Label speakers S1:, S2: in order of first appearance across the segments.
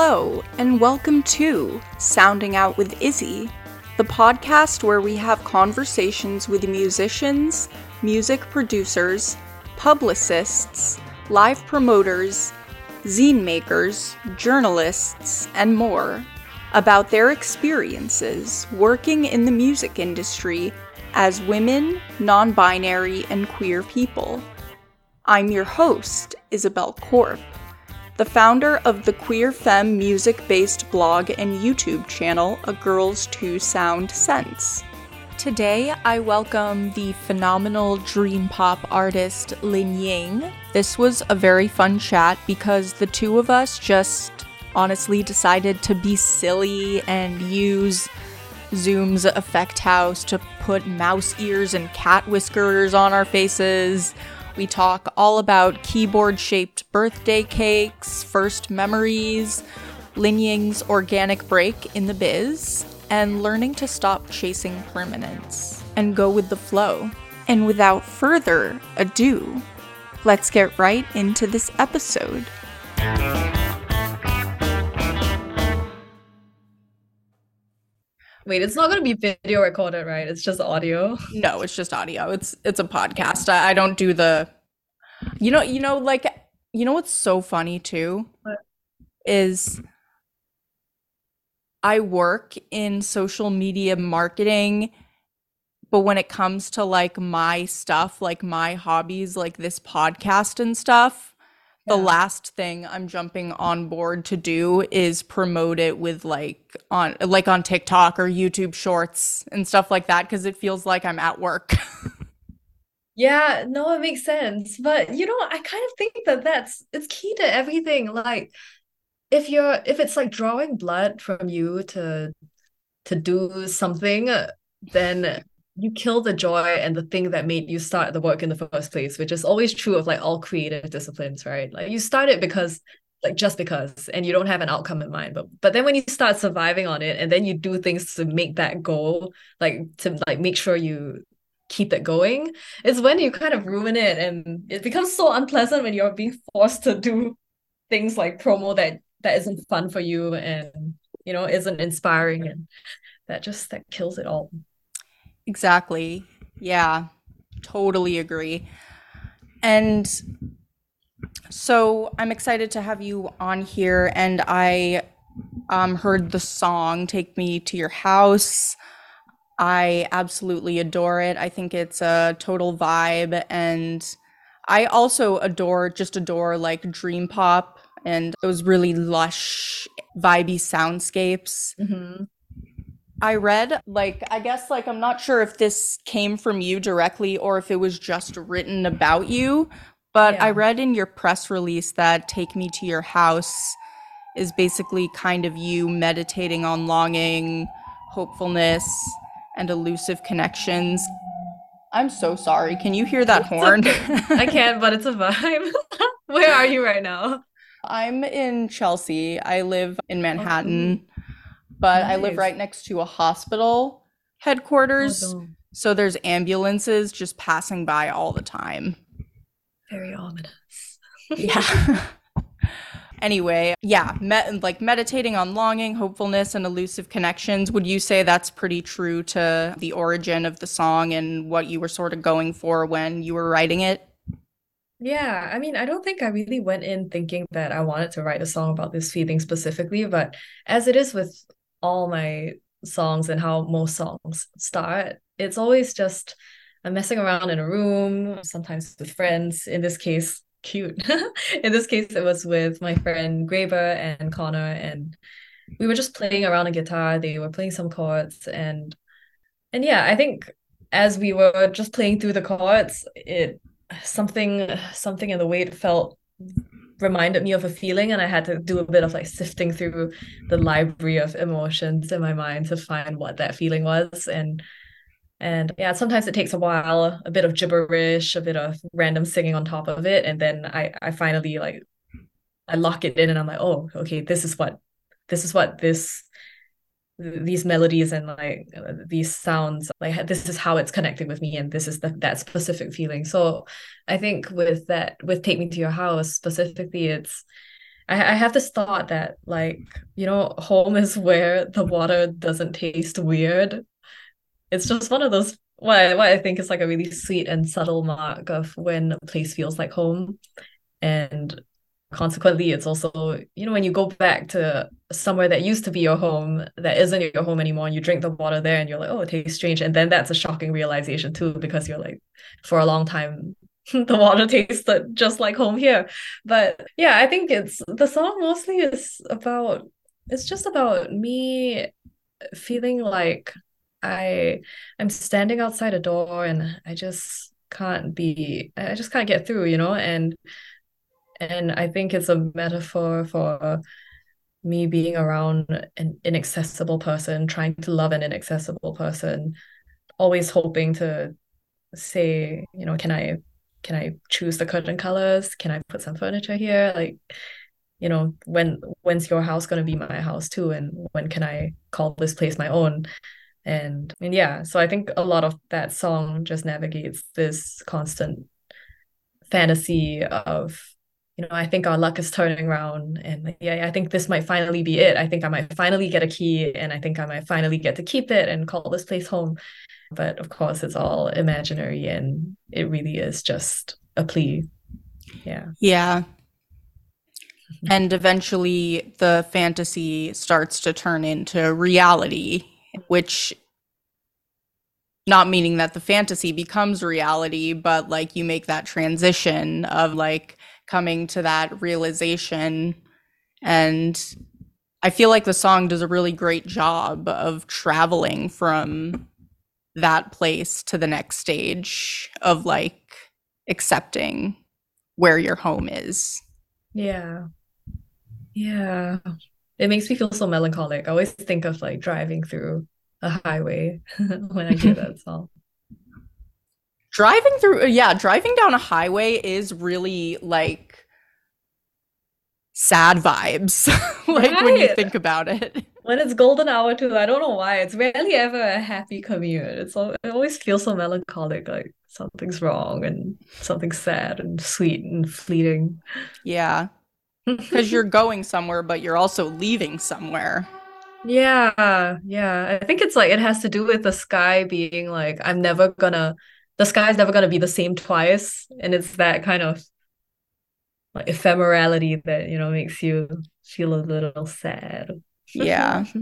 S1: Hello, and welcome to Sounding Out with Izzy, the podcast where we have conversations with musicians, music producers, publicists, live promoters, zine makers, journalists, and more about their experiences working in the music industry as women, non binary, and queer people. I'm your host, Isabel Corp the founder of the queer femme music based blog and YouTube channel A Grrrl's Two Sound Cents. Today, I welcome the phenomenal dream pop artist Linying. This was a very fun chat because the two of us just honestly decided to be silly and use Zoom's Effect House to put mouse ears and cat whiskers on our faces we talk all about keyboard shaped birthday cakes, first memories, Linying's organic break in the biz, and learning to stop chasing permanence and go with the flow. And without further ado, let's get right into this episode.
S2: Wait, it's not going to be video recorded, right? It's just audio.
S1: No, it's just audio. It's it's a podcast. I, I don't do the You know, you know like you know what's so funny too
S2: what?
S1: is I work in social media marketing but when it comes to like my stuff, like my hobbies, like this podcast and stuff, the last thing I'm jumping on board to do is promote it with like on like on TikTok or YouTube shorts and stuff like that because it feels like I'm at work.
S2: yeah, no, it makes sense. But you know, I kind of think that that's it's key to everything. Like if you're if it's like drawing blood from you to to do something, then you kill the joy and the thing that made you start the work in the first place, which is always true of like all creative disciplines, right? Like you start it because like just because and you don't have an outcome in mind but but then when you start surviving on it and then you do things to make that goal like to like make sure you keep it going is when you kind of ruin it and it becomes so unpleasant when you're being forced to do things like promo that that isn't fun for you and you know isn't inspiring and that just that kills it all
S1: Exactly. Yeah, totally agree. And so I'm excited to have you on here. And I um, heard the song Take Me to Your House. I absolutely adore it. I think it's a total vibe. And I also adore, just adore like dream pop and those really lush, vibey soundscapes.
S2: mm-hmm.
S1: I read, like, I guess, like, I'm not sure if this came from you directly or if it was just written about you, but
S2: Yeah.
S1: I read in your press release that Take Me to Your House is basically kind of you meditating on longing, hopefulness, and elusive connections. I'm so sorry. Can you hear that
S2: It's
S1: horn?
S2: okay. I can but it's a vibe where are you right now
S1: I'm in Chelsea. I live in Manhattan, but I live right next to a hospital headquarters.
S2: Oh.
S1: So there's ambulances just passing by all the time.
S2: very ominous
S1: Yeah. anyway, yeah, met, like meditating on longing, hopefulness, and elusive connections. Would you say that's pretty true to the origin of the song and what you were sort of going for when you were writing it?
S2: Yeah, I mean, I don't think I really went in thinking that I wanted to write a song about this feeling specifically, but as it is with all my songs and how most songs start, it's always just I'm messing around in a room, sometimes with friends. In this case, cute. In this case, it was with my friend Graber and Connor, and we were just playing around a guitar. They were playing some chords, and and yeah, I think as we were just playing through the chords, it something something in the way it felt reminded me of a feeling and I had to do a bit of like sifting through the library of emotions in my mind to find what that feeling was and and yeah sometimes it takes a while a bit of gibberish a bit of random singing on top of it and then I I finally like I lock it in and I'm like oh okay this is what this is what this these melodies and like these sounds like this is how it's connecting with me and this is the, that specific feeling so i think with that with take me to your house specifically it's I, I have this thought that like, you know, home is where the water doesn't taste weird. It's just one of those what, what I think is like a really sweet and subtle mark of when a place feels like home. And consequently it's also you know when you go back to somewhere that used to be your home that isn't your home anymore and you drink the water there and you're like oh it tastes strange and then that's a shocking realization too because you're like for a long time the water tasted just like home here but yeah i think it's the song mostly is about it's just about me feeling like i i'm standing outside a door and i just can't be i just can't get through you know and and I think it's a metaphor for me being around an inaccessible person, trying to love an inaccessible person, always hoping to say, you know, can I can I choose the curtain colors? Can I put some furniture here? Like, you know, when when's your house gonna be my house too? And when can I call this place my own? And and yeah, so I think a lot of that song just navigates this constant fantasy of you know, I think our luck is turning around and yeah, I think this might finally be it. I think I might finally get a key and I think I might finally get to keep it and call this place home. But of course, it's all imaginary and it really is just a plea. Yeah.
S1: Yeah. Mm-hmm. And eventually the fantasy starts to turn into reality, which not meaning that the fantasy becomes reality, but like you make that transition of like coming to that realization. And I feel like the song does a really great job of traveling from that place to the next stage of like accepting where your home is.
S2: Yeah. Yeah. It makes me feel so melancholic. I always think of like driving through a highway when I hear that song.
S1: Driving through uh, yeah driving down a highway is really like sad vibes like right. when you think about it.
S2: When it's golden hour too i don't know why. It's rarely ever a happy commute. It's all, it always feels so melancholic like something's wrong and something's sad and sweet and fleeting.
S1: Yeah because you're going somewhere but you're also leaving somewhere.
S2: Yeah yeah. I think it's like it has to do with the sky being like i'm never gonna the sky is never to be the same twice and it's that kind of like ephemerality that you know makes you feel a little sad.
S1: Yeah.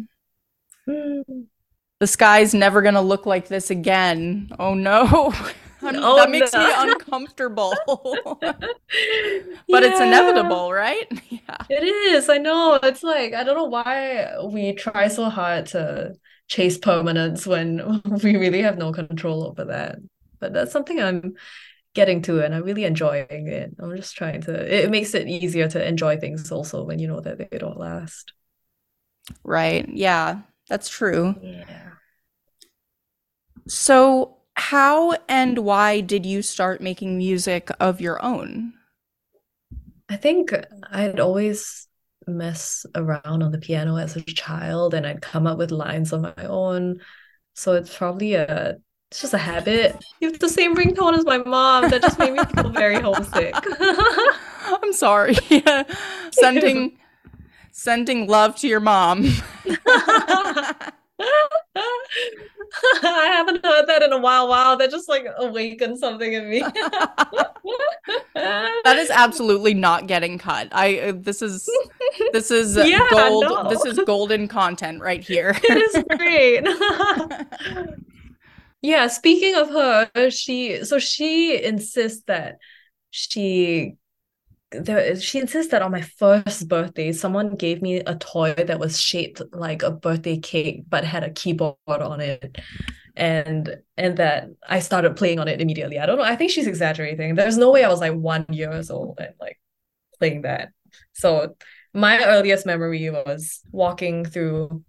S1: The sky's never to look like this again. Oh no oh, that makes no. me uncomfortable but yeah. it's inevitable right
S2: yeah it is i know it's like i don't know why we try so hard to chase permanence when we really have no control over that but that's something I'm getting to and I'm really enjoying it. I'm just trying to it makes it easier to enjoy things also when you know that they don't last.
S1: Right. Yeah, that's true. Yeah. So, how and why did you start making music of your own?
S2: I think I'd always mess around on the piano as a child and I'd come up with lines on my own. So it's probably a it's just a habit. You have the same ringtone as my mom. That just made me feel very homesick.
S1: I'm sorry. sending sending love to your mom.
S2: I haven't heard that in a while. Wow, that just like awakened something in me.
S1: that is absolutely not getting cut. I uh, this is this is yeah, gold. No. This is golden content right here.
S2: it is great. Yeah, speaking of her, she so she insists that she there, she insists that on my first birthday, someone gave me a toy that was shaped like a birthday cake but had a keyboard on it. And and that I started playing on it immediately. I don't know. I think she's exaggerating. There's no way I was like one years old and like playing that. So my earliest memory was walking through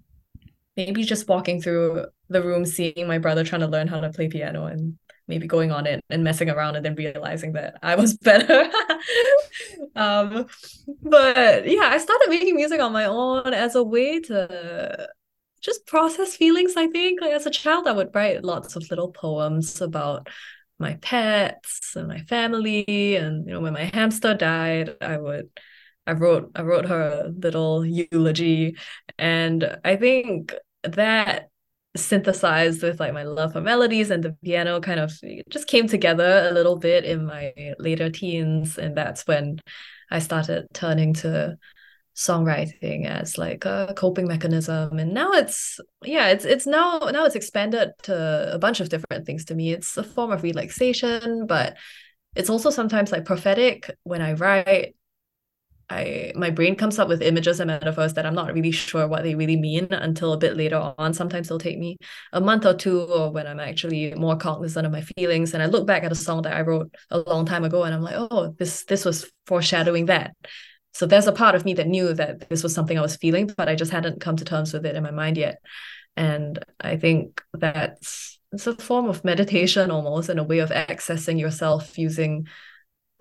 S2: maybe just walking through the room, seeing my brother trying to learn how to play piano and maybe going on it and messing around and then realizing that I was better. um, but yeah, I started making music on my own as a way to just process feelings, I think. Like as a child, I would write lots of little poems about my pets and my family. And you know, when my hamster died, I would I wrote I wrote her a little eulogy, and I think that synthesized with like my love for melodies and the piano kind of just came together a little bit in my later teens, and that's when I started turning to songwriting as like a coping mechanism. And now it's yeah it's it's now now it's expanded to a bunch of different things to me. It's a form of relaxation but it's also sometimes like prophetic when i write I my brain comes up with images and metaphors that I'm not really sure what they really mean until a bit later on. Sometimes it'll take me a month or two or when I'm actually more cognizant of my feelings and I look back at a song that I wrote a long time ago and I'm like, oh, this this was foreshadowing that. So there's a part of me that knew that this was something I was feeling, but I just hadn't come to terms with it in my mind yet. And I think that's it's a form of meditation almost and a way of accessing yourself using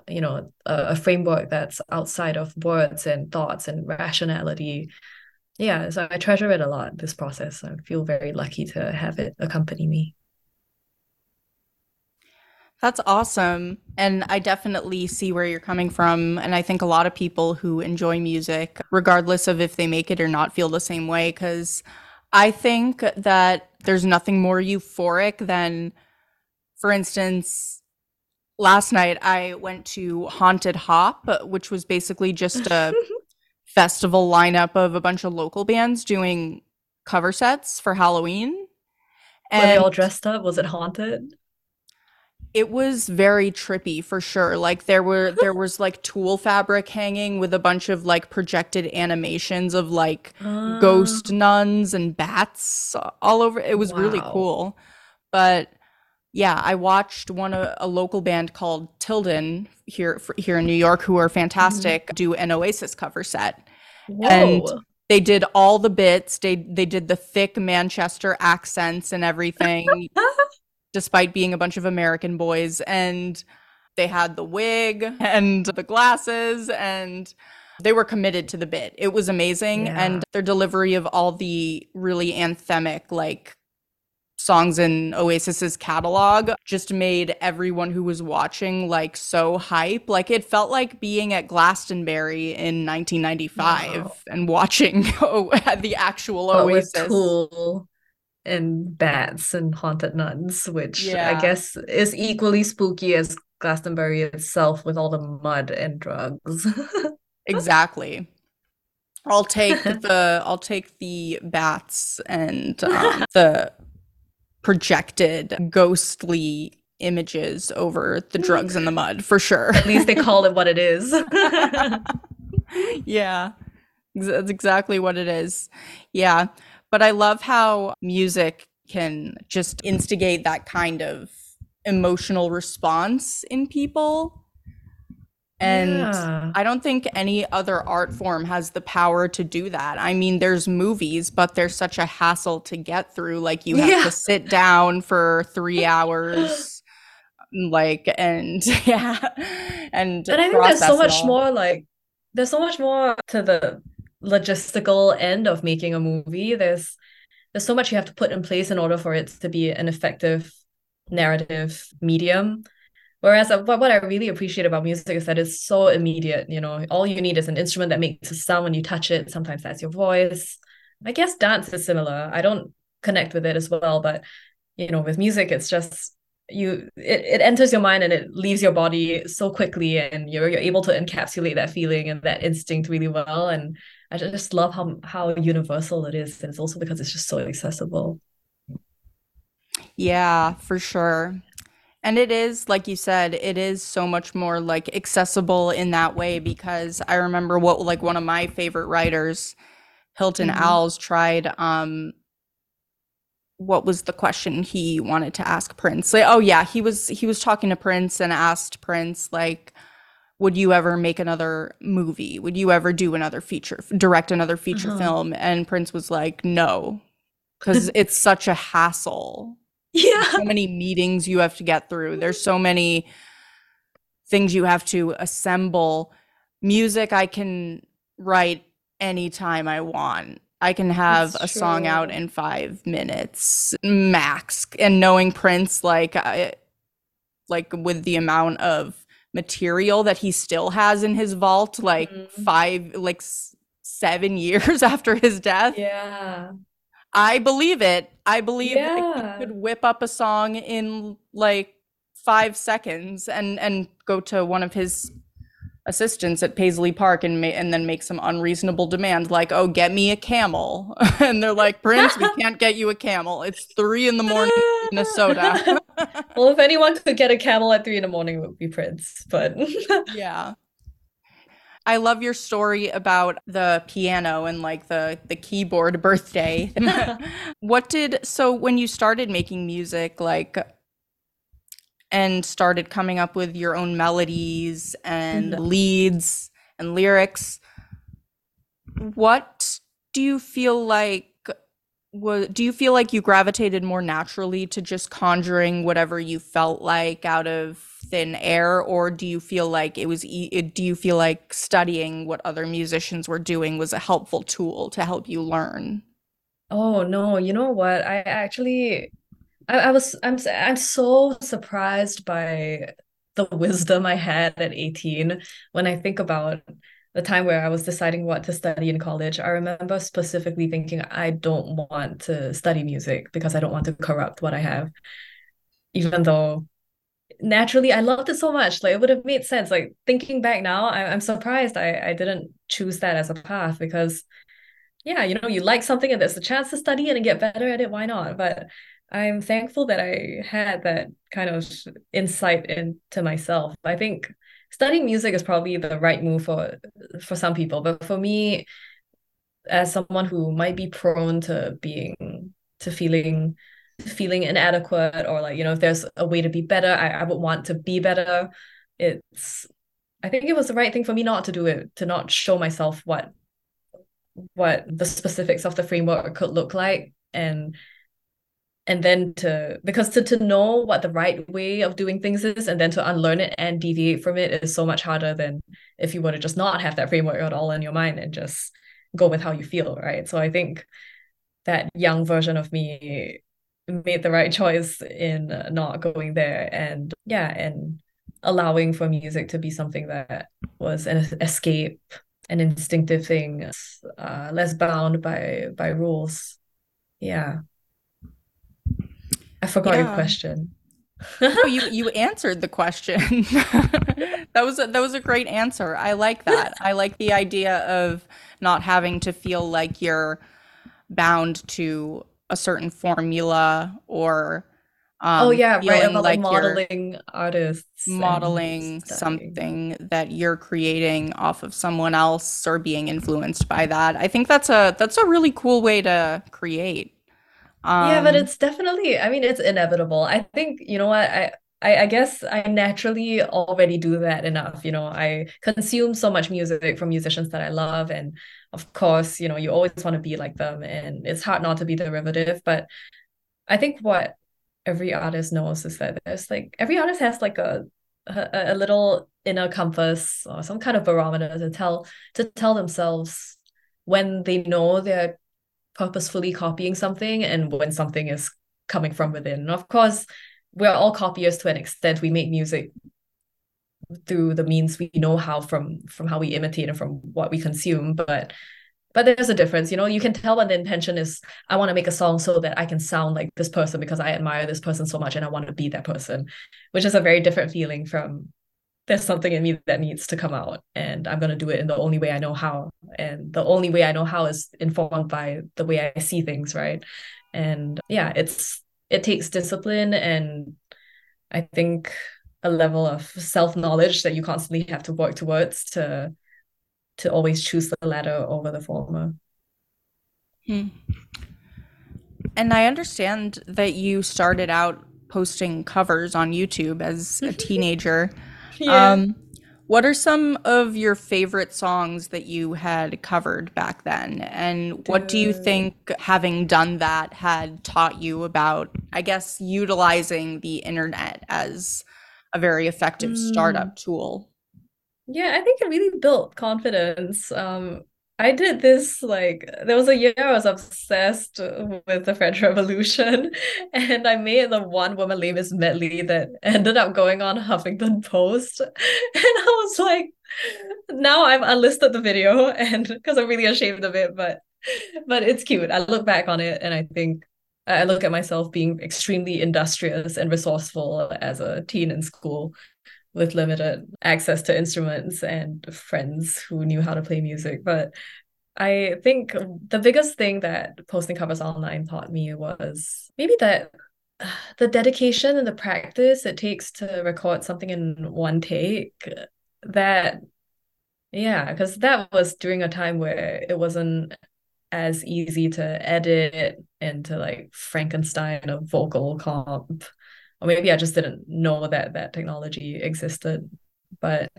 S2: you know a, a, framework that's outside of words and thoughts and rationality yeah so i treasure it a lot this process i feel very lucky to have it accompany me
S1: that's awesome. And I definitely see where you're coming from. And I think a lot of people who enjoy music, regardless of if they make it or not, feel the same way. Because I think that there's nothing more euphoric than, for instance, last night I went to Haunted Hop, which was basically just a festival lineup of a bunch of local bands doing cover sets for Halloween.
S2: And Were they all dressed up? Was it haunted?
S1: It was very trippy for sure. Like there were there was like tulle fabric hanging with a bunch of like projected animations of like uh, ghost nuns and bats all over. It was wow. really cool. But yeah, I watched one a, a local band called Tilden here for, here in New York who are fantastic mm-hmm. do an Oasis cover set. Whoa. And they did all the bits. They they did the thick Manchester accents and everything. despite being a bunch of American boys. And they had the wig and the glasses and they were committed to the bit. It was amazing. Yeah. And their delivery of all the really anthemic, like, songs in Oasis's catalog just made everyone who was watching like so hype. Like it felt like being at Glastonbury in 1995 wow. and watching the actual but Oasis.
S2: cool and bats and haunted nuns, which yeah. I guess is equally spooky as Glastonbury itself with all the mud and drugs.
S1: exactly. I'll take the I'll take the bats and um, the projected ghostly images over the drugs and the hmm. mud for sure.
S2: At least they call it what it is.
S1: yeah. That's exactly what it is. Yeah. But I love how music can just instigate that kind of emotional response in people. And yeah. I don't think any other art form has the power to do that. I mean, there's movies, but they're such a hassle to get through. Like, you have yeah. to sit down for three hours, like, and yeah. And,
S2: and I think there's so much more, like, there's so much more to the logistical end of making a movie there's there's so much you have to put in place in order for it to be an effective narrative medium whereas uh, what, what i really appreciate about music is that it's so immediate you know all you need is an instrument that makes a sound when you touch it. Sometimes that's your voice. I guess dance is similar. I don't connect with it as well but you know with music it's just you it, it enters your mind and it leaves your body so quickly and you're you're able to encapsulate that feeling and that instinct really well. And I just love how how universal it is. And it's also because it's just so accessible.
S1: Yeah, for sure. And it is, like you said, it is so much more like accessible in that way because I remember what like one of my favorite writers, Hilton mm-hmm. Als, tried um what was the question he wanted to ask Prince? Like, oh yeah, he was he was talking to Prince and asked Prince like, would you ever make another movie? Would you ever do another feature, direct another feature uh-huh. film? And Prince was like, no, because it's such a hassle.
S2: Yeah,
S1: so many meetings you have to get through. There's so many things you have to assemble. Music I can write anytime I want I can have That's a true. song out in five minutes max. And knowing Prince, like, I, like with the amount of material that he still has in his vault like mm. 5 like 7 years after his death.
S2: Yeah.
S1: I believe it. I believe yeah. he could whip up a song in like 5 seconds and and go to one of his assistants at Paisley Park and ma- and then make some unreasonable demand like, "Oh, get me a camel," and they're like, "Prince, we can't get you a camel. It's three in the morning in Minnesota."
S2: well, if anyone could get a camel at three in the morning, it would be Prince. But
S1: yeah. I love your story about the piano and like the the keyboard birthday. what did so when you started making music like and started coming up with your own melodies and mm-hmm. leads and lyrics what do you feel like was do you feel like you gravitated more naturally to just conjuring whatever you felt like out of thin air? Or do you feel like it was e- do you feel like studying what other musicians were doing was a helpful tool to help you learn?
S2: Oh no you know what? I actually I, I was I'm I'm so surprised by the wisdom I had at 18 when I think about the time where I was deciding what to study in college. I remember specifically thinking I don't want to study music because I don't want to corrupt what I have. Even though naturally I loved it so much. Like it would have made sense. Like thinking back now, I, I'm surprised I, I didn't choose that as a path because yeah, you know, you like something and there's a chance to study it and get better at it, why not? But I'm thankful that I had that kind of insight into myself. I think studying music is probably the right move for for some people, but for me, as someone who might be prone to being to feeling feeling inadequate or like you know if there's a way to be better, I, I would want to be better. It's I think it was the right thing for me not to do it, to not show myself what what the specifics of the framework could look like and and then to because to, to know what the right way of doing things is and then to unlearn it and deviate from it is so much harder than if you were to just not have that framework at all in your mind and just go with how you feel right? So i think that young version of me made the right choice in not going there and yeah and allowing for music to be something that was an escape an instinctive thing uh, less bound by by rules. Yeah I forgot yeah. your question.
S1: oh, you you answered the question. that was a, that was a great answer. I like that. I like the idea of not having to feel like you're bound to a certain formula or
S2: um, oh yeah right about like modeling artists
S1: modeling something that you're creating off of someone else or being influenced by that i think that's a that's a really cool way to create
S2: um, yeah, but um, it's definitely, I mean, it's inevitable. I think, you know what, I, I, I guess I naturally already do that enough. You know, I consume so much music from musicians that I love. And of course, you know, you always want to be like them. And it's hard not to be derivative. But I think what every artist knows is that there's like, every artist has like a, a, a little inner compass or some kind of barometer to tell to tell themselves when they know they're purposefully copying something and when something is coming from within. And of course, we're all copiers to an extent. We make music through the means we know how from from how we imitate and from what we consume. But but there's a difference, you know. You can tell when the intention is I want to make a song so that I can sound like this person because I admire this person so much and I want to be that person, which is a very different feeling from there's something in me that needs to come out and i'm going to do it in the only way i know how. And the only way i know how is informed by the way i see things right? And yeah it's it takes discipline and i think a level of self-knowledge that you constantly have to work towards to to always choose the latter over the former.
S1: Hmm. and i understand that you started out posting covers on youtube as a teenager yeah. Um, what are some of your favorite songs that you had covered back then? And what do you think having done that had taught you about, I guess, utilizing the internet as a very effective mm. startup tool?
S2: Yeah, I think it really built confidence. Um, I did this like there was a year I was obsessed with the French Revolution, and I made the one woman Mis medley that ended up going on Huffington Post, and I was like, now I've unlisted the video, and because I'm really ashamed of it, but but it's cute. I look back on it, and I think I look at myself being extremely industrious and resourceful as a teen in school with limited access to instruments and friends who knew how to play music. But I think the biggest thing that posting covers online taught me was maybe that the dedication and the practice it takes to record something in one take that yeah because that was during a time where it wasn't as easy to edit and to like frankenstein a vocal comp or maybe I just didn't know that that technology existed. But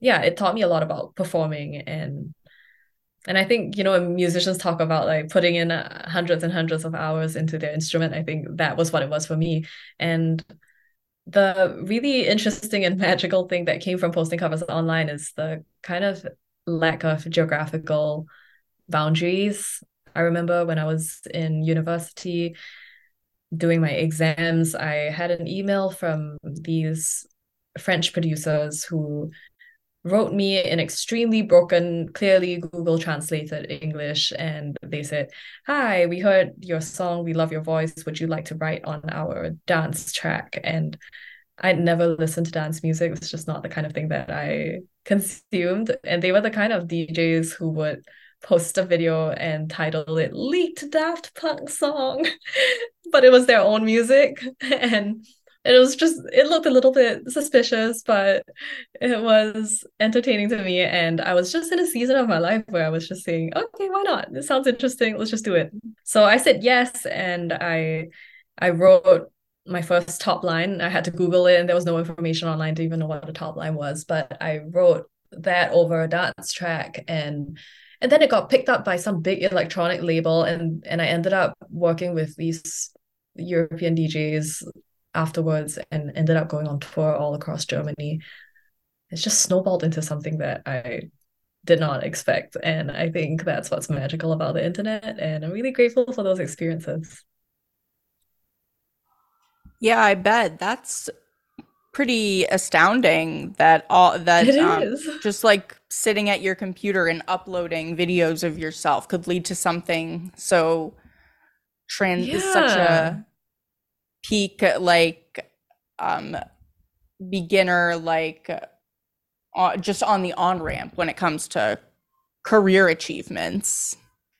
S2: yeah, it taught me a lot about performing and and I think you know musicians talk about like putting in uh, hundreds and hundreds of hours into their instrument, I think that was what it was for me. And the really interesting and magical thing that came from posting covers online is the kind of lack of geographical boundaries. I remember when I was in university, doing my exams, I had an email from these French producers who wrote me in extremely broken, clearly Google translated English. And they said, Hi, we heard your song. We love your voice. Would you like to write on our dance track? And I'd never listened to dance music. It's just not the kind of thing that I consumed. And they were the kind of DJs who would post a video and title it leaked daft punk song. But it was their own music and it was just it looked a little bit suspicious but it was entertaining to me. And i was just in a season of my life where i was just saying okay why not? This sounds interesting. Let's just do it. So i said yes and i i wrote my first top line. I had to google it and there was no information online to even know what a top line was but i wrote that over a dance track and and then it got picked up by some big electronic label and and i ended up working with these european djs afterwards and ended up going on tour all across germany. It's just snowballed into something that i did not expect and i think that's what's magical about the internet and i'm really grateful for those experiences.
S1: Yeah i bet. That's pretty astounding that all that um, just like sitting at your computer and uploading videos of yourself could lead to something so trans yeah. such a peak like um beginner like uh, just on the on ramp when it comes to career achievements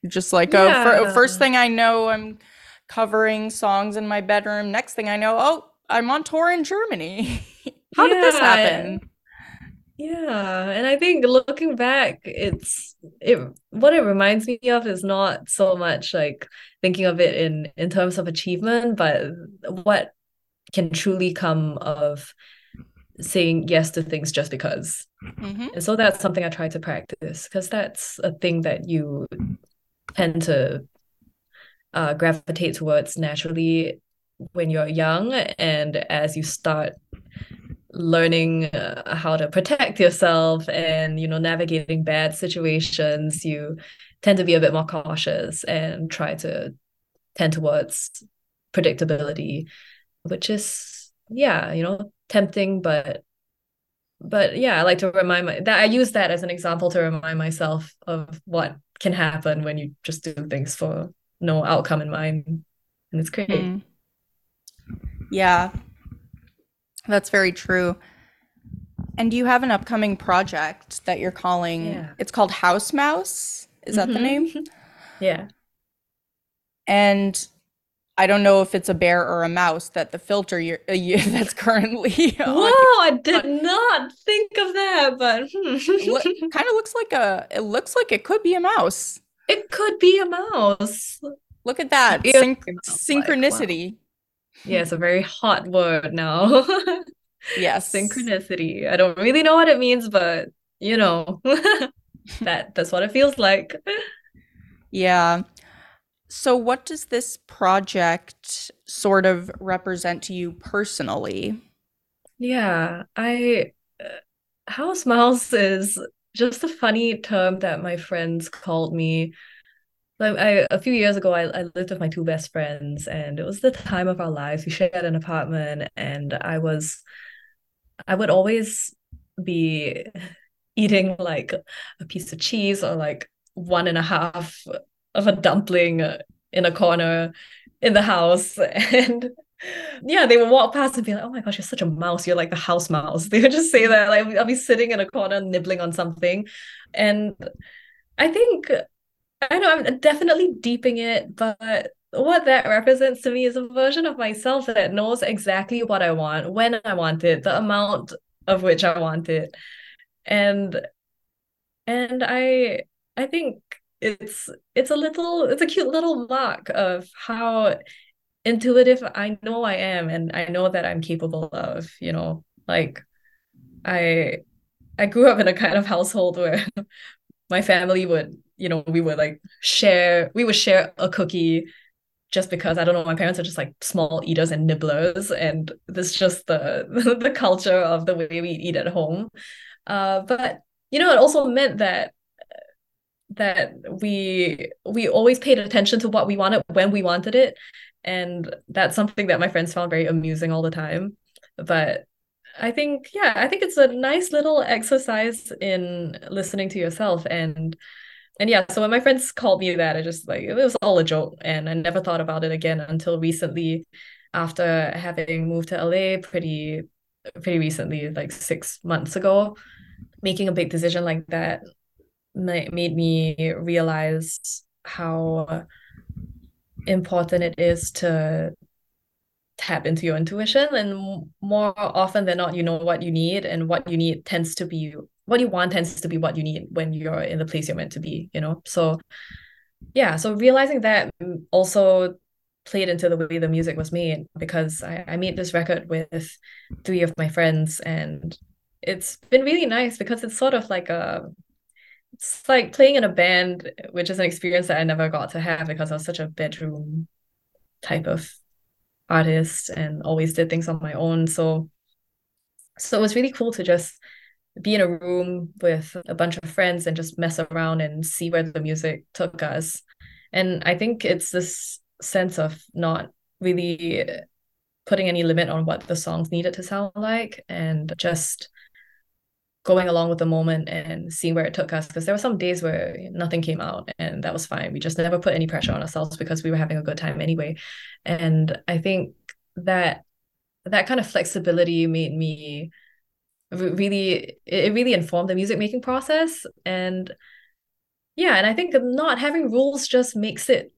S1: just like yeah. oh for, first thing i know i'm covering songs in my bedroom next thing i know oh i'm on tour in germany how yeah. did this happen
S2: yeah, and I think looking back, it's it what it reminds me of is not so much like thinking of it in in terms of achievement, but what can truly come of saying yes to things just because. Mm-hmm. And so that's something I try to practice because that's a thing that you tend to uh, gravitate towards naturally when you're young and as you start learning uh, how to protect yourself and you know navigating bad situations you tend to be a bit more cautious and try to tend towards predictability which is yeah you know tempting but but yeah i like to remind my that i use that as an example to remind myself of what can happen when you just do things for no outcome in mind and it's great mm.
S1: Yeah that's very true. And do you have an upcoming project that you're calling yeah. it's called House Mouse. Is that mm-hmm. the name?
S2: Yeah.
S1: And I don't know if it's a bear or a mouse that the filter you're, uh, you, that's currently
S2: Whoa, I did not think of that, but
S1: Look, kind of looks like a it looks like it could be a mouse.
S2: It could be a mouse.
S1: Look at that. Syn- synchronicity.
S2: Like, wow. Yeah, it's a very hot word now.
S1: yes.
S2: Synchronicity. I don't really know what it means, but you know, that that's what it feels like.
S1: Yeah. So what does this project sort of represent to you personally?
S2: Yeah, I uh, House Mouse is just a funny term that my friends called me. Like I, a few years ago, I, I lived with my two best friends, and it was the time of our lives. We shared an apartment, and I was, I would always be eating like a piece of cheese or like one and a half of a dumpling in a corner in the house and yeah, they would walk past and be like, "Oh my gosh, you're such a mouse. You're like the house mouse." They would just say that. Like, I'll be sitting in a corner nibbling on something, and I think I know I'm definitely deeping it, but what that represents to me is a version of myself that knows exactly what I want, when I want it, the amount of which I want it, and and I I think it's it's a little it's a cute little mark of how intuitive I know I am and I know that I'm capable of, you know, like I I grew up in a kind of household where my family would, you know, we would like share we would share a cookie just because I don't know, my parents are just like small eaters and nibblers, and this just the the culture of the way we eat at home. Uh, but you know, it also meant that that we we always paid attention to what we wanted when we wanted it and that's something that my friends found very amusing all the time but i think yeah i think it's a nice little exercise in listening to yourself and and yeah so when my friends called me that i just like it was all a joke and i never thought about it again until recently after having moved to la pretty pretty recently like six months ago. Making a big decision like that made me realize how important it is to tap into your intuition and more often than not you know what you need and what you need tends to be what you want tends to be what you need when you're in the place you're meant to be you know so yeah so realizing that also played into the way the music was made because I, I made this record with three of my friends and it's been really nice because it's sort of like a it's like playing in a band, which is an experience that I never got to have because I was such a bedroom type of artist and always did things on my own. So so it was really cool to just be in a room with a bunch of friends and just mess around and see where the music took us. And I think it's this sense of not really putting any limit on what the songs needed to sound like and just going along with the moment and seeing where it took us. Because there were some days where nothing came out and that was fine. We just never put any pressure on ourselves because we were having a good time anyway. And i think that that kind of flexibility made me really it really informed the music making process. And yeah and i think not having rules just makes it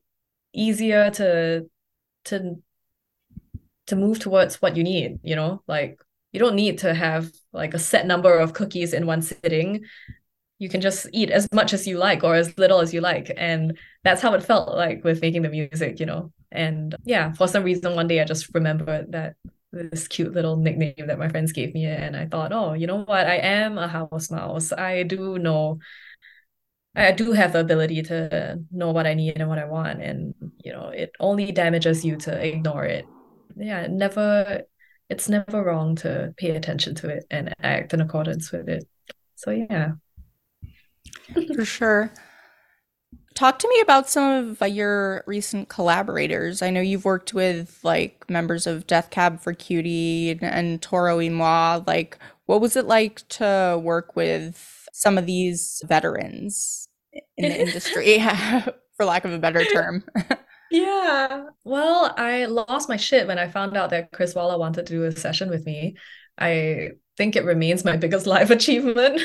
S2: easier to to to move towards what you need you know? Like you don't need to have like a set number of cookies in one sitting. You can just eat as much as you like or as little as you like. And that's how it felt like with making the music you know? And yeah for some reason one day i just remembered that this cute little nickname that my friends gave me and i thought oh you know what i am a house mouse i do know i do have the ability to know what i need and what i want and you know it only damages you to ignore it yeah never it's never wrong to pay attention to it and act in accordance with it. So yeah.
S1: For sure. Talk to me about some of your recent collaborators. I know you've worked with like members of Death Cab for Cutie and, and Toro y Moi. Like, what was it like to work with some of these veterans in the industry, for lack of a better term?
S2: Yeah. Well, I lost my shit when I found out that Chris Walla wanted to do a session with me. I think it remains my biggest life achievement.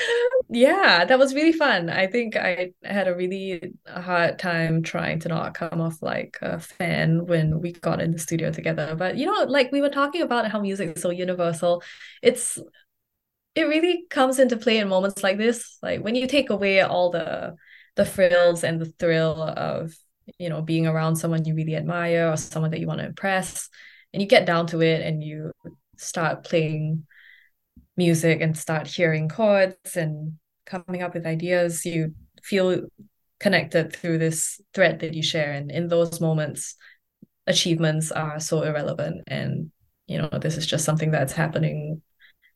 S2: yeah, that was really fun. I think I had a really hard time trying to not come off like a fan when we got in the studio together. But you know, like we were talking about how music is so universal. It's it really comes into play in moments like this. Like when you take away all the the frills and the thrill of you know being around someone you really admire or someone that you want to impress and you get down to it and you start playing music and start hearing chords and coming up with ideas you feel connected through this thread that you share and in those moments achievements are so irrelevant and you know this is just something that's happening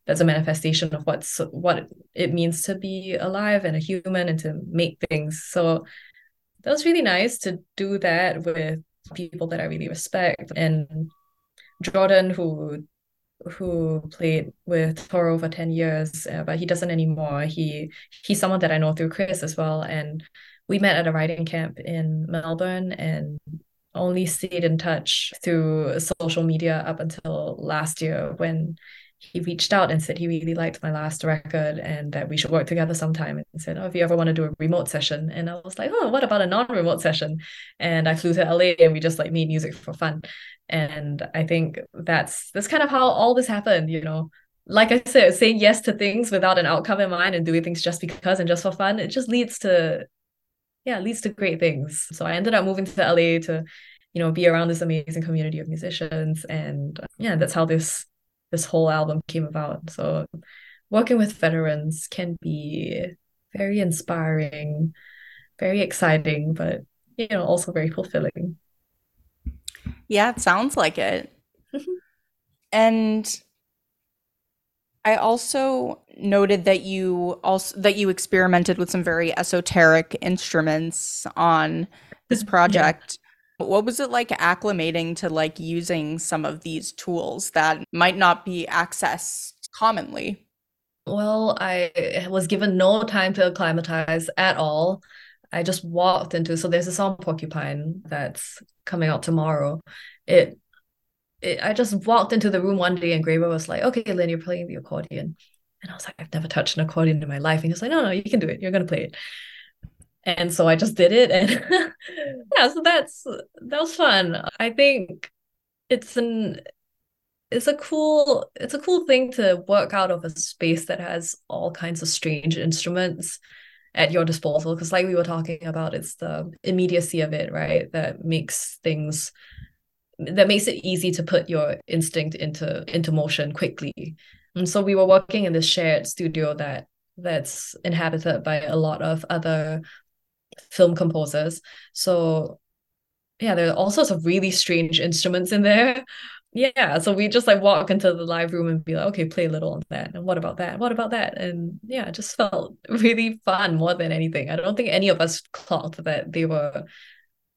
S2: that's a manifestation of what's what it means to be alive and a human and to make things. So that was really nice to do that with people that I really respect. And Jordan, who who played with Toro for 10 years, uh, but he doesn't anymore. He he's someone that I know through Chris as well. And we met at a writing camp in Melbourne and only stayed in touch through social media up until last year when he reached out and said he really liked my last record and that we should work together sometime and said, Oh, if you ever want to do a remote session. And I was like, Oh, what about a non-remote session? And I flew to LA and we just like made music for fun. And I think that's that's kind of how all this happened, you know. Like I said, saying yes to things without an outcome in mind and doing things just because and just for fun, it just leads to yeah, leads to great things. So I ended up moving to LA to, you know, be around this amazing community of musicians. And yeah, that's how this this whole album came about. So working with veterans can be very inspiring, very exciting, but you know, also very fulfilling.
S1: Yeah, it sounds like it. and I also noted that you also that you experimented with some very esoteric instruments on this project. What was it like acclimating to like using some of these tools that might not be accessed commonly?
S2: Well, I was given no time to acclimatize at all. I just walked into so there's a song Porcupine that's coming out tomorrow. It, it I just walked into the room one day and Graver was like, okay, Lynn, you're playing the accordion. And I was like, I've never touched an accordion in my life. And he was like, no, no, you can do it. You're gonna play it. And so I just did it. And yeah, so that's that was fun. I think it's an it's a cool it's a cool thing to work out of a space that has all kinds of strange instruments at your disposal. Because like we were talking about it's the immediacy of it right? That makes things that makes it easy to put your instinct into into motion quickly. And so we were working in this shared studio that that's inhabited by a lot of other film composers. So yeah there are all sorts of really strange instruments in there. Yeah so we just like walk into the live room and be like okay play a little on that. And what about that? What about that? And yeah it just felt really fun more than anything. I don't think any of us clocked that they were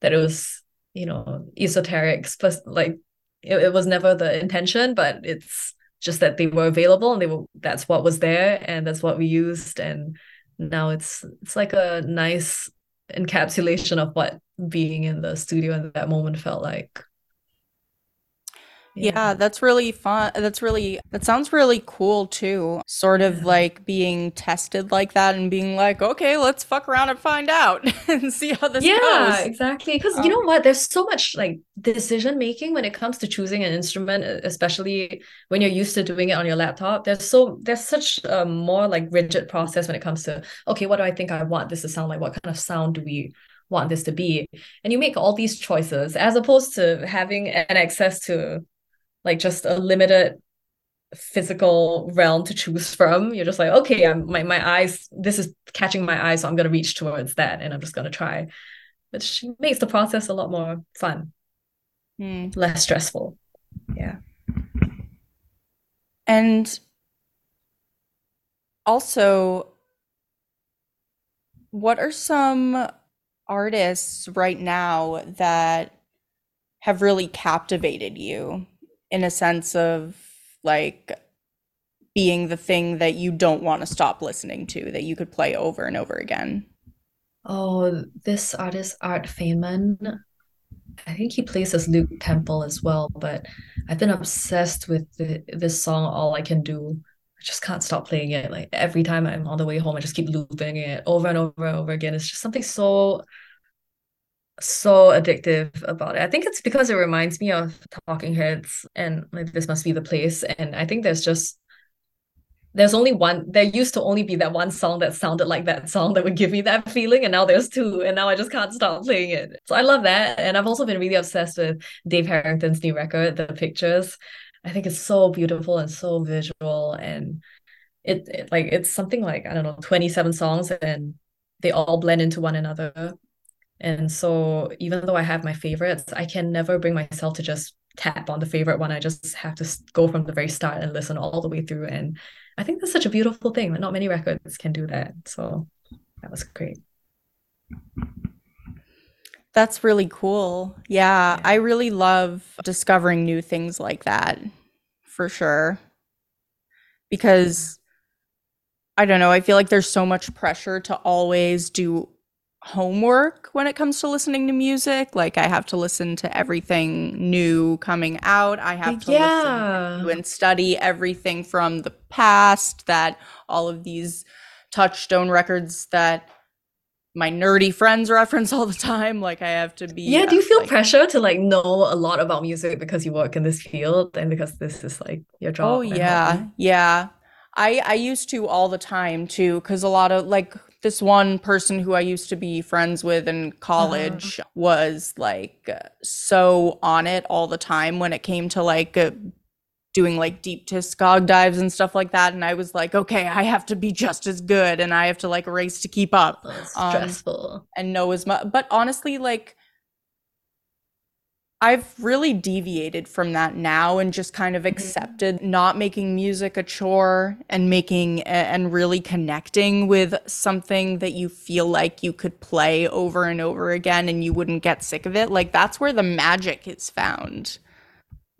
S2: that it was you know esoteric like it, it was never the intention but it's just that they were available and they were that's what was there and that's what we used. And now it's it's like a nice encapsulation of what being in the studio in that moment felt like
S1: yeah. yeah, that's really fun. That's really, that sounds really cool too. Sort of like being tested like that and being like, okay, let's fuck around and find out and see how this
S2: yeah,
S1: goes.
S2: Yeah, exactly. Because um, you know what? There's so much like decision making when it comes to choosing an instrument, especially when you're used to doing it on your laptop. There's so, there's such a more like rigid process when it comes to, okay, what do I think I want this to sound like? What kind of sound do we want this to be? And you make all these choices as opposed to having an access to like just a limited physical realm to choose from. You're just like, okay, I'm my my eyes, this is catching my eye, so I'm gonna reach towards that and I'm just gonna try. Which makes the process a lot more fun. Mm. Less stressful. Yeah.
S1: And also, what are some artists right now that have really captivated you in a sense of like being the thing that you don't want to stop listening to that you could play over and over again?
S2: Oh, this artist Art Feynman. I think he plays as Luke Temple as well, but I've been obsessed with the, this song All I Can Do. I just can't stop playing it. Like every time I'm on the way home, I just keep looping it over and over and over again. It's just something so so addictive about it. I think it's because it reminds me of Talking Heads and like this must be the place. And I think there's just there's only one there used to only be that one song that sounded like that song that would give me that feeling. And now there's two. And now i just can't stop playing it. So i love that. And i've also been really obsessed with dave harrington's new record the pictures. I think it's so beautiful and so visual. And it, it like it's something like i don't know 27 songs and they all blend into one another and so even though I have my favorites, I can never bring myself to just tap on the favorite one. I just have to go from the very start and listen all the way through. And I think that's such a beautiful thing. That not many records can do that. So that was great.
S1: That's really cool. Yeah, yeah, I really love discovering new things like that for sure. Because I don't know, I feel like there's so much pressure to always do homework when it comes to listening to music. Like I have to listen to everything new coming out. I have to yeah. listen to and study everything from the past that all of these touchstone records that my nerdy friends reference all the time. Like I have to be
S2: Yeah, do you uh, feel
S1: like,
S2: pressure to like know a lot about music because you work in this field and because this is like your job?
S1: Oh yeah. Yeah. I I used to all the time too cuz a lot of like this one person who I used to be friends with in college uh-huh. was like so on it all the time when it came to like uh, doing like deep discog dives and stuff like that and I was like okay I have to be just as good and I have to like race to keep up
S2: um, stressful
S1: and know as much but honestly like I've really deviated from that now and just kind of mm-hmm. accepted not making music a chore and making and really connecting with something that you feel like you could play over and over again and you wouldn't get sick of it. Like that's where the magic is found.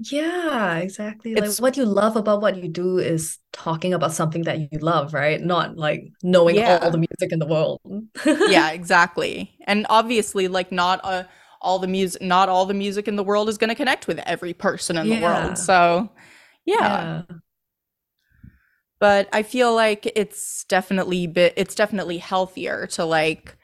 S2: Yeah, exactly. It's, like what you love about what you do is talking about something that you love, right? Not like knowing yeah. all the music in the world.
S1: yeah, exactly. And obviously like not a all the music not all the music in the world is going to connect with every person in yeah. the world so yeah. yeah. but i feel like it's definitely bit it's definitely healthier to like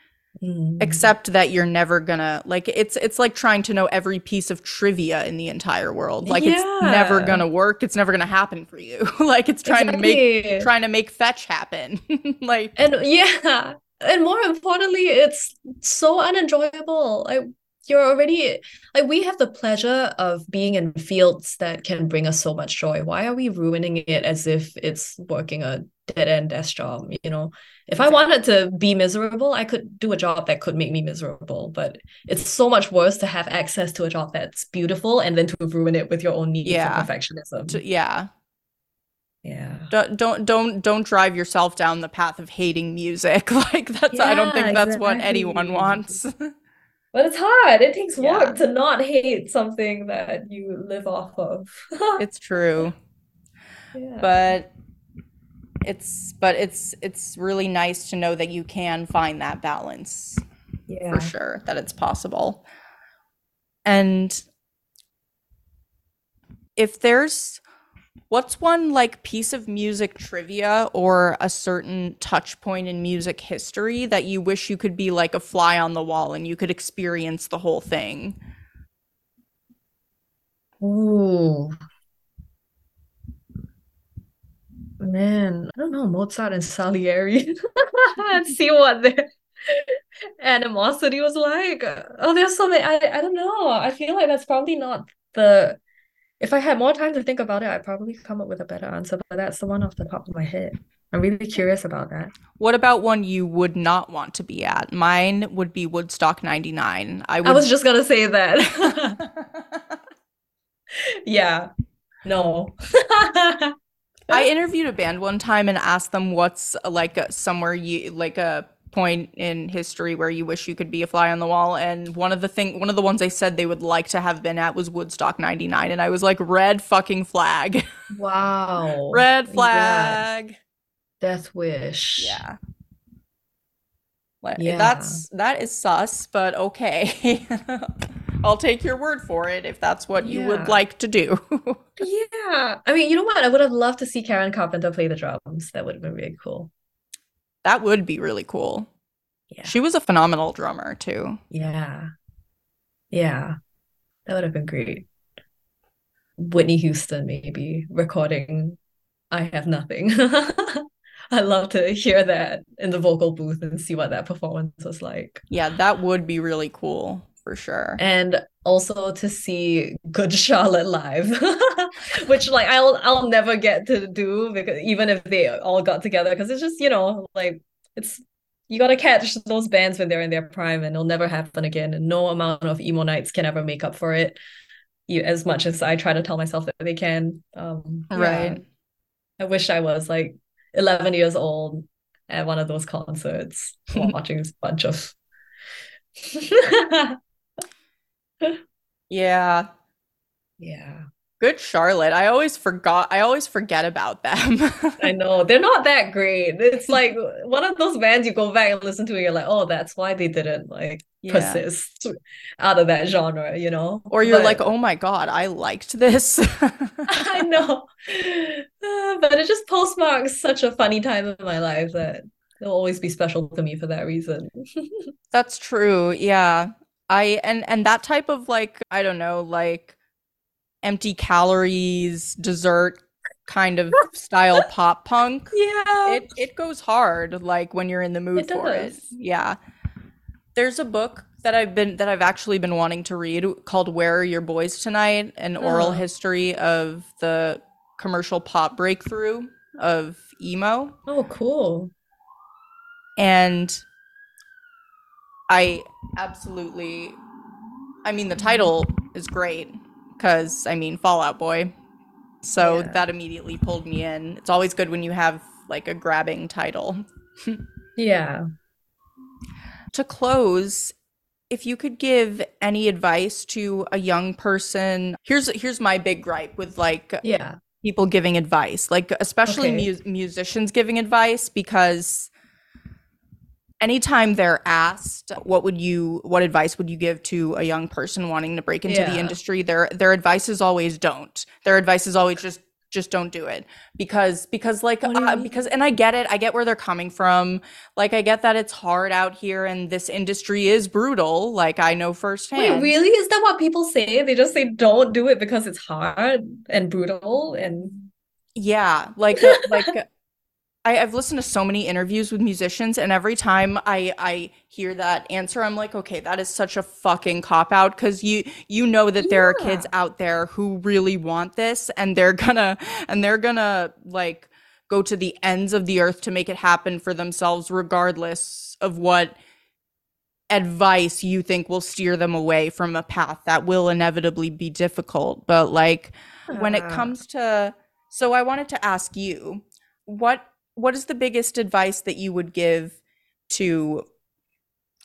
S1: mm. accept that you're never gonna like it's it's like trying to know every piece of trivia in the entire world like yeah. it's never gonna work it's never gonna happen for you like it's trying exactly. to make trying to make fetch happen like
S2: and yeah and more importantly it's so unenjoyable i you're already like we have the pleasure of being in fields that can bring us so much joy. Why are we ruining it as if it's working a dead-end desk job you know? If i wanted to be miserable i could do a job that could make me miserable but it's so much worse to have access to a job that's beautiful and then to ruin it with your own need yeah. for perfectionism
S1: yeah.
S2: Yeah.
S1: Don't, don't don't don't drive yourself down the path of hating music. Like that's yeah, i don't think that's exactly. what anyone wants
S2: but it's hard. It takes yeah. work to not hate something that you live off of.
S1: it's true. Yeah. But it's but it's it's really nice to know that you can find that balance. Yeah. For sure that it's possible. And if there's What's one like piece of music trivia or a certain touch point in music history that you wish you could be like a fly on the wall and you could experience the whole thing?
S2: Ooh. Man, I don't know, Mozart and Salieri. and see what their animosity was like. Oh, there's so many. I, I don't know. I feel like that's probably not the if I had more time to think about it, I'd probably come up with a better answer, but that's the one off the top of my head. I'm really curious about that.
S1: What about one you would not want to be at? Mine would be Woodstock 99. I, would...
S2: I was just going to say that. yeah. No.
S1: I interviewed a band one time and asked them what's like a, somewhere you like a point in history where you wish you could be a fly on the wall and one of the thing one of the ones they said they would like to have been at was Woodstock 99 and I was like red fucking flag.
S2: Wow.
S1: red flag.
S2: Death wish.
S1: Yeah. yeah. That's that is sus, but okay. I'll take your word for it if that's what you would like to do.
S2: yeah. I mean, you know what? I would have loved to see Karen Carpenter play the drums. That would have been really cool.
S1: That would be really cool. Yeah. She was a phenomenal drummer too.
S2: Yeah. Yeah. That would have been great. Whitney Houston maybe recording I Have Nothing. I'd love to hear that in the vocal booth and see what that performance was like.
S1: Yeah, that would be really cool for sure.
S2: And also to see Good Charlotte live, which like I'll I'll never get to do because even if they all got together, because it's just you know like it's you gotta catch those bands when they're in their prime, and it'll never happen again, and no amount of emo nights can ever make up for it. You, as much as I try to tell myself that they can. Um,
S1: right.
S2: Yeah. I wish I was like 11 years old at one of those concerts watching this bunch of.
S1: yeah.
S2: Yeah.
S1: Good Charlotte. I always forgot. I always forget about them.
S2: I know. They're not that great. It's like one of those bands you go back and listen to and you're like, oh, that's why they didn't like yeah. persist out of that genre, you know?
S1: Or you're but, like, oh my God, I liked this.
S2: I know. Uh, but it just postmarks such a funny time in my life that it'll always be special to me for that reason.
S1: that's true. Yeah. I and and that type of like, I don't know, like empty calories dessert kind of style pop punk.
S2: Yeah.
S1: It it goes hard like when you're in the mood it for does. it. Yeah. There's a book that I've been that I've actually been wanting to read called Where Are Your Boys Tonight? An oh. oral uh-huh. history of the commercial pop breakthrough of emo.
S2: Oh, cool.
S1: And I absolutely I mean the title is great because I mean Fall Out Boy. So yeah. that immediately pulled me in. It's always good when you have like a grabbing title.
S2: yeah.
S1: To close, if you could give any advice to a young person, here's here's my big gripe with like
S2: yeah
S1: people giving advice, like especially okay. mu- musicians giving advice because anytime they're asked what would you what advice would you give to a young person wanting to break into yeah. the industry their their advice is always don't. Their advice is always just just don't do it. Because because like uh, because and I get it I get where they're coming from. Like I get that it's hard out here and this industry is brutal like I know firsthand.
S2: Wait really? Is that what people say? They just say don't do it because it's hard and brutal and
S1: yeah like like I, have listened to so many interviews with musicians, and every time I I hear that answer, I'm like, okay, that is such a fucking cop out because you you know that there yeah. are kids out there who really want this, and they're gonna and they're gonna like go to the ends of the earth to make it happen for themselves, regardless of what advice you think will steer them away from a path that will inevitably be difficult. But like when it comes to so I wanted to ask you what what is the biggest advice that you would give to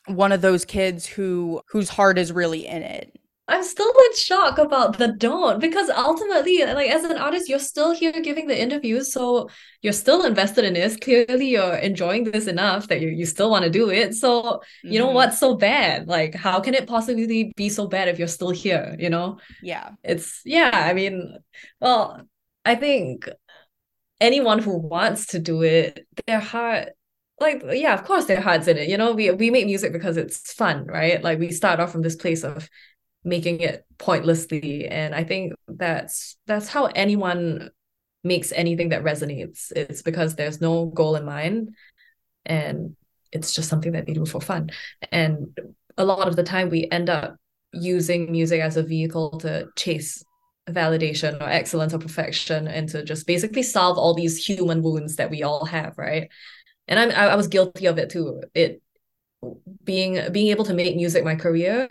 S1: one of those kids who whose heart is really in it?
S2: I'm still in shock about the don't because ultimately, like as an artist, you're still here giving the interviews, so you're still invested in this. Clearly, you're enjoying this enough that you you still want to do it. So mm-hmm. you know mm-hmm. what's so bad? Like, how can it possibly be so bad if you're still here? You know?
S1: Yeah.
S2: It's yeah. I mean, well, I think anyone who wants to do it, their heart like yeah, of course their heart's in it. You know, we we make music because it's fun, right? Like we start off from this place of making it pointlessly. And I think that's that's how anyone makes anything that resonates. It's because there's no goal in mind and it's just something that they do for fun. And a lot of the time we end up using music as a vehicle to chase validation or excellence or perfection and to just basically solve all these human wounds that we all have right? And i'm i, was guilty of it too. It being being able to make music my career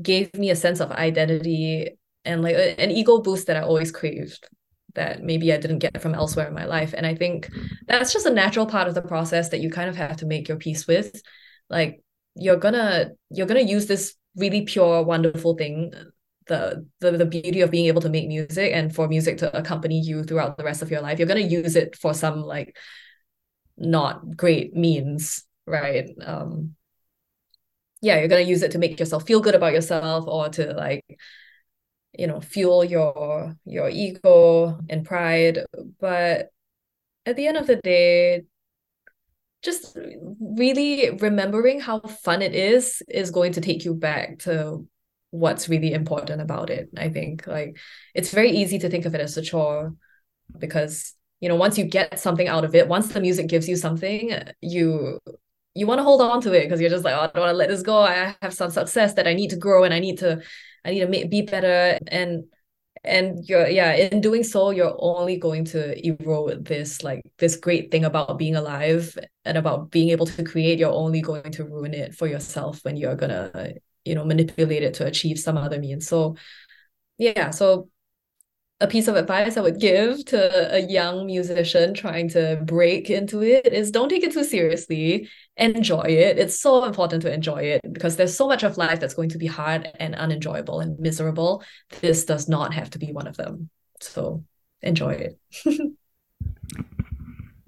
S2: gave me a sense of identity and like an ego boost that i always craved that maybe i didn't get from elsewhere in my life. And i think that's just a natural part of the process that you kind of have to make your peace with. Like you're gonna you're gonna use this really pure wonderful thing the, the the beauty of being able to make music and for music to accompany you throughout the rest of your life. You're going to use it for some like not great means right? Um yeah you're going to use it to make yourself feel good about yourself or to like you know fuel your your ego and pride. But at the end of the day just really remembering how fun it is is going to take you back to what's really important about it. I think like it's very easy to think of it as a chore because you know once you get something out of it, once the music gives you something, you you want to hold on to it because you're just like, oh, I don't want to let this go. I have some success that I need to grow and I need to I need to be better and and you're yeah in doing so you're only going to erode this like this great thing about being alive and about being able to create you're only going to ruin it for yourself when you're gonna you know manipulate it to achieve some other means so yeah, so a piece of advice I would give to a young musician trying to break into it is don't take it too seriously. Enjoy it. It's so important to enjoy it because there's so much of life that's going to be hard and unenjoyable and miserable. This does not have to be one of them. So enjoy it.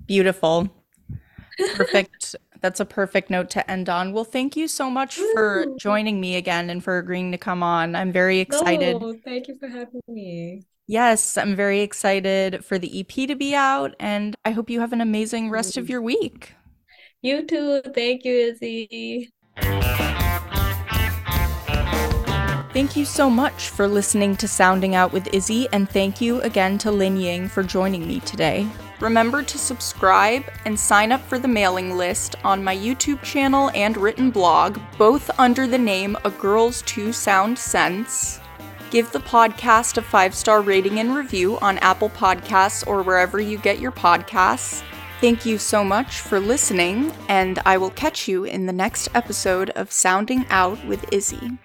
S1: Beautiful. Perfect. That's a perfect note to end on. Well, thank you so much for joining me again and for agreeing to come on. I'm very excited.
S2: No, thank you for having me.
S1: Yes, I'm very excited for the EP to be out, and I hope you have an amazing rest of mm. your week.
S2: You too. Thank you, Izzy.
S1: Thank you so much for listening to Sounding Out with Izzy, and thank you again to Linying for joining me today. Remember to subscribe and sign up for the mailing list on my YouTube channel and written blog, both under the name A Grrrl's Two Sound Cents. Give the podcast a five star rating and review on Apple Podcasts or wherever you get your podcasts. Thank you so much for listening, and I will catch you in the next episode of Sounding Out with Izzy.